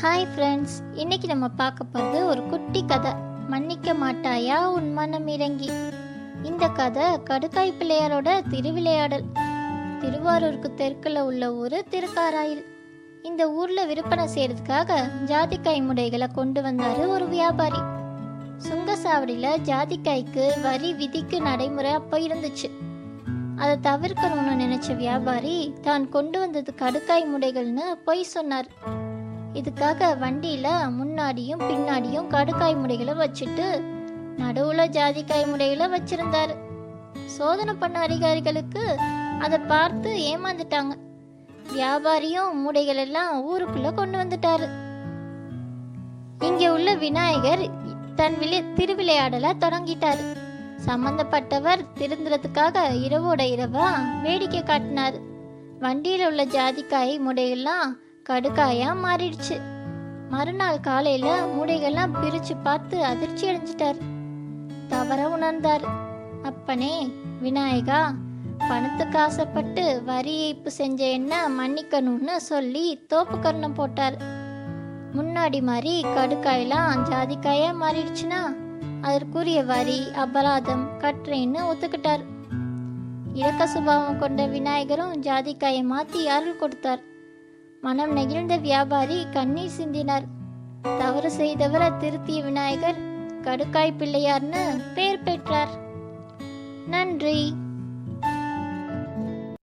Hi friends இன்னைக்கு நம்ம பார்க்க போகிறது ஒரு குட்டி கதை. மன்னிக்க மாட்டாயா உன் மனம் இறங்கி? இந்த கதை கடுக்காய் பிள்ளையாரோட திருவிளையாடல். திருவாரூருக்கு தெற்கில் உள்ள ஊர் திருக்காராயில். இந்த ஊரில் விற்பனை செய்கிறதுக்காக ஜாதிக்காய் முடைகளை கொண்டு வந்தார் ஒரு வியாபாரி. சுங்கசாவடியில் ஜாதிக்காய்க்கு வரி விதிக்கு நடைமுறை அப்போ இருந்துச்சு. அதை தவிர்க்கணும்னு நினைச்ச வியாபாரி தான் கொண்டு வந்தது கடுக்காய் முடைகள்னு பொய் சொன்னார். இதுக்காக வண்டியில முன்னாடியும் பின்னாடியும் கடுக்காய் முடைகளை வச்சுட்டு நடுவுல ஜாதிக்காய் முடைகளை வச்சிருந்தாரு. சோதனை பண்ண அதிகாரிகளுக்கு அதை பார்த்து ஏமாந்துட்டாங்க. வியாபாரியும் மூடைகள் எல்லாம் ஊருக்குள்ள கொண்டு வந்துட்டாரு. இங்க உள்ள விநாயகர் தன் விளை திருவிளையாடல தொடங்கிட்டாரு. சம்பந்தப்பட்டவர் திருந்துறதுக்காக இரவோட இரவா வேடிக்கை காட்டினார். வண்டியில உள்ள ஜாதிக்காய் முடையெல்லாம் கடுக்காயா மாறிடுச்சு. மறுநாள் காலையில மூடைகள்லாம் பிரிச்சு பார்த்து அதிர்ச்சி அடைஞ்சிட்டார். தவற உணர்ந்தார். அப்பனே விநாயகா பணத்துக்கு ஆசைப்பட்டு வரி ஏய்ப்பு செஞ்ச என்ன மன்னிக்கணும்னு சொல்லி தோப்பு கர்ணம் போட்டார். முன்னாடி மாதிரி கடுக்காயெல்லாம் ஜாதிக்காயா மாறிடுச்சுன்னா அதற்குரிய வரி அபராதம் கட்டுறேன்னு ஒத்துக்கிட்டார். இலக்க சுபாவம் கொண்ட விநாயகரும் ஜாதிக்காயை மாத்தி அருள் கொடுத்தார். மனம் நெகிழ்ந்த வியாபாரி கண்ணீர் சிந்தினார். தவறு செய்தவரை திருத்திய விநாயகர் கடுக்காய் பிள்ளையார்னு பெயர் பெற்றார். நன்றி.